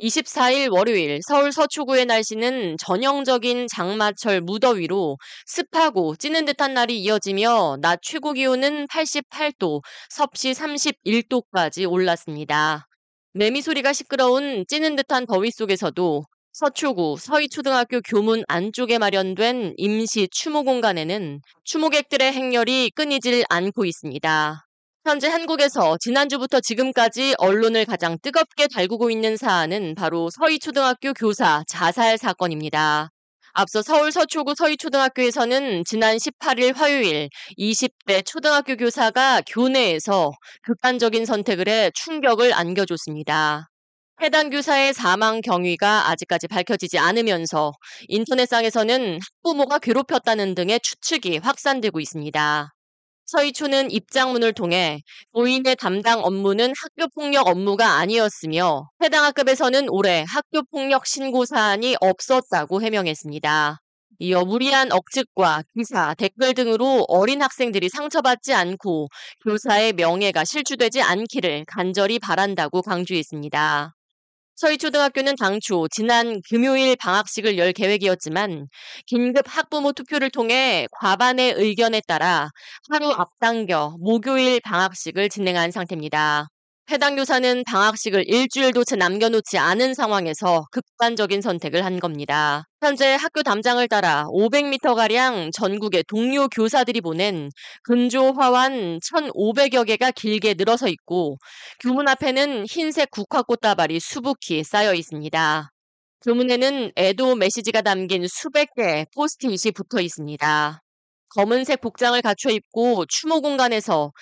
24일 월요일 서울 서초구의 날씨는 전형적인 장마철 무더위로 습하고 찌는 듯한 날이 이어지며 낮 최고 기온은 88도, 섭씨 31도까지 올랐습니다. 매미 소리가 시끄러운 찌는 듯한 더위 속에서도 서초구 서희초등학교 교문 안쪽에 마련된 임시 추모 공간에는 추모객들의 행렬이 끊이질 않고 있습니다. 현재 한국에서 지난주부터 지금까지 언론을 가장 뜨겁게 달구고 있는 사안은 바로 서희초등학교 교사 자살 사건입니다. 앞서 서울 서초구 서희초등학교에서는 지난 18일 화요일 20대 초등학교 교사가 교내에서 극단적인 선택을 해 충격을 안겨줬습니다. 해당 교사의 사망 경위가 아직까지 밝혀지지 않으면서 인터넷상에서는 학부모가 괴롭혔다는 등의 추측이 확산되고 있습니다. 서희초는 입장문을 통해 고인의 담당 업무는 학교폭력 업무가 아니었으며 해당 학급에서는 올해 학교폭력 신고 사안이 없었다고 해명했습니다. 이어 무리한 억측과 기사, 댓글 등으로 어린 학생들이 상처받지 않고 교사의 명예가 실추되지 않기를 간절히 바란다고 강조했습니다. 서희초등학교는 당초 지난 금요일 방학식을 열 계획이었지만 긴급 학부모 투표를 통해 과반의 의견에 따라 하루 앞당겨 목요일 방학식을 진행한 상태입니다. 해당 교사는 방학식을 일주일도 채 남겨놓지 않은 상황에서 극단적인 선택을 한 겁니다. 현재 학교 담장을 따라 500m가량 전국의 동료 교사들이 보낸 근조 화환 1,500여 개가 길게 늘어서 있고 교문 앞에는 흰색 국화꽃다발이 수북히 쌓여 있습니다. 교문에는 애도 메시지가 담긴 수백 개의 포스트잇이 붙어 있습니다. 검은색 복장을 갖춰 입고 추모 공간에서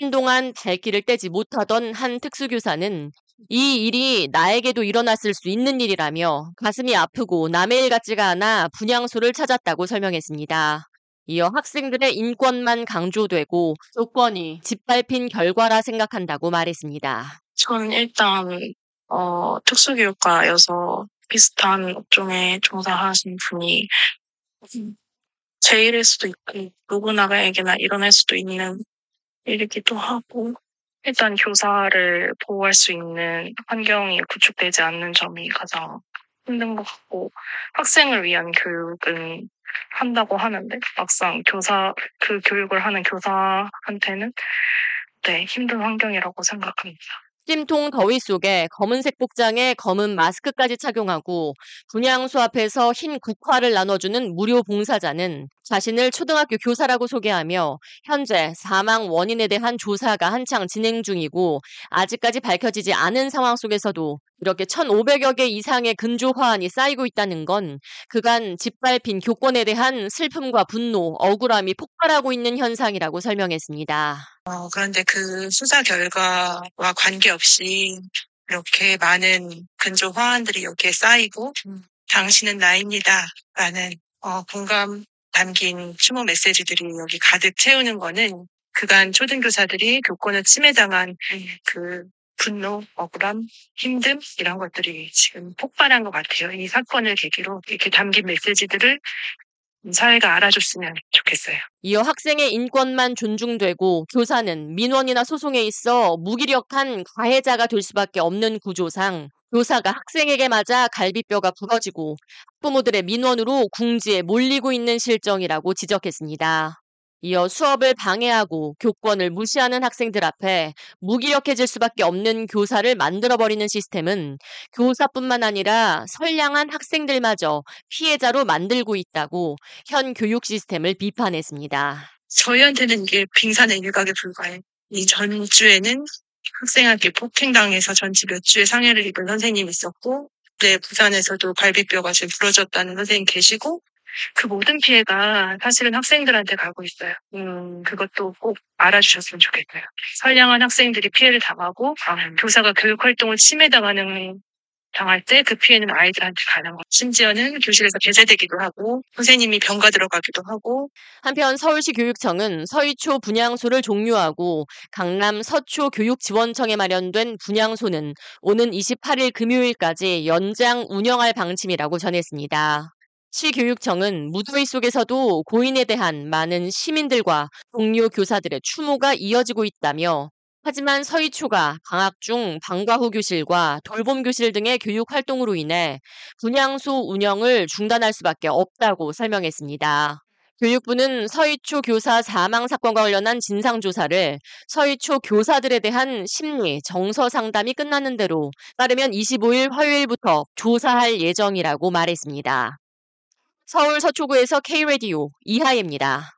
한동안 발길을 떼지 못하던 한 특수교사는 이 일이 나에게도 일어났을 수 있는 일이라며 가슴이 아프고 남의 일 같지가 않아 분향소를 찾았다고 설명했습니다. 이어 학생들의 인권만 강조되고 조건이 짓밟힌 결과라 생각한다고 말했습니다. 저는 일단 어, 특수교육과여서 비슷한 업종에 종사하신 분이 제 일일 수도 있고 누구나에게나 일어날 수도 있는 일이기도 하고 일단 교사를 보호할 수 있는 환경이 구축되지 않는 점이 가장 힘든 것 같고 학생을 위한 교육은 한다고 하는데 막상 교사 그 교육을 하는 교사한테는 네 힘든 환경이라고 생각합니다. 찜통 더위 속에 검은색 복장에 검은 마스크까지 착용하고 분향소 앞에서 흰 국화를 나눠주는 무료 봉사자는 자신을 초등학교 교사라고 소개하며 현재 사망 원인에 대한 조사가 한창 진행 중이고 아직까지 밝혀지지 않은 상황 속에서도 이렇게 1,500여 개 이상의 근조 화환이 쌓이고 있다는 건 그간 짓밟힌 교권에 대한 슬픔과 분노, 억울함이 폭발하고 있는 현상이라고 설명했습니다. 어, 그런데 그 수사 결과와 관계없이 이렇게 많은 근조 화환들이 여기에 쌓이고 음. 당신은 나입니다. 라는 어, 공감 담긴 추모 메시지들이 여기 가득 채우는 거는 그간 초등교사들이 교권을 침해당한 음. 그 분노, 억울함, 힘듦 이런 것들이 지금 폭발한 것 같아요. 이 사건을 계기로 이렇게 담긴 메시지들을 사회가 알아줬으면 좋겠어요. 이어 학생의 인권만 존중되고 교사는 민원이나 소송에 있어 무기력한 가해자가 될 수밖에 없는 구조상 교사가 학생에게 맞아 갈비뼈가 부러지고 부모들의 민원으로 궁지에 몰리고 있는 실정이라고 지적했습니다. 이어 수업을 방해하고 교권을 무시하는 학생들 앞에 무기력해질 수밖에 없는 교사를 만들어버리는 시스템은 교사뿐만 아니라 선량한 학생들마저 피해자로 만들고 있다고 현 교육 시스템을 비판했습니다. 저희한테는 이게 빙산의 일각에 불과해. 이 전주에는 학생에게 폭행당해서 전치 몇 주의 상해를 입은 선생님이 있었고, 네, 부산에서도 갈비뼈가 지금 부러졌다는 선생님 계시고, 그 모든 피해가 사실은 학생들한테 가고 있어요. 음, 그것도 꼭 알아주셨으면 좋겠어요. 선량한 학생들이 피해를 당하고 아, 교사가 교육 활동을 침해당하는 당할 때 그 피해는 아이들한테 가는 거. 심지어는 교실에서 배제되기도 하고 선생님이 병가 들어가기도 하고. 한편 서울시 교육청은 서희초 분양소를 종료하고 강남 서초 교육지원청에 마련된 분양소는 오는 28일 금요일까지 연장 운영할 방침이라고 전했습니다. 시교육청은 무더위 속에서도 고인에 대한 많은 시민들과 동료 교사들의 추모가 이어지고 있다며 하지만 서희초가 방학 중 방과 후 교실과 돌봄 교실 등의 교육 활동으로 인해 분향소 운영을 중단할 수밖에 없다고 설명했습니다. 교육부는 서희초 교사 사망 사건과 관련한 진상조사를 서희초 교사들에 대한 심리, 정서 상담이 끝나는 대로 빠르면 25일 화요일부터 조사할 예정이라고 말했습니다. 서울 서초구에서 K-라디오 이하예입니다.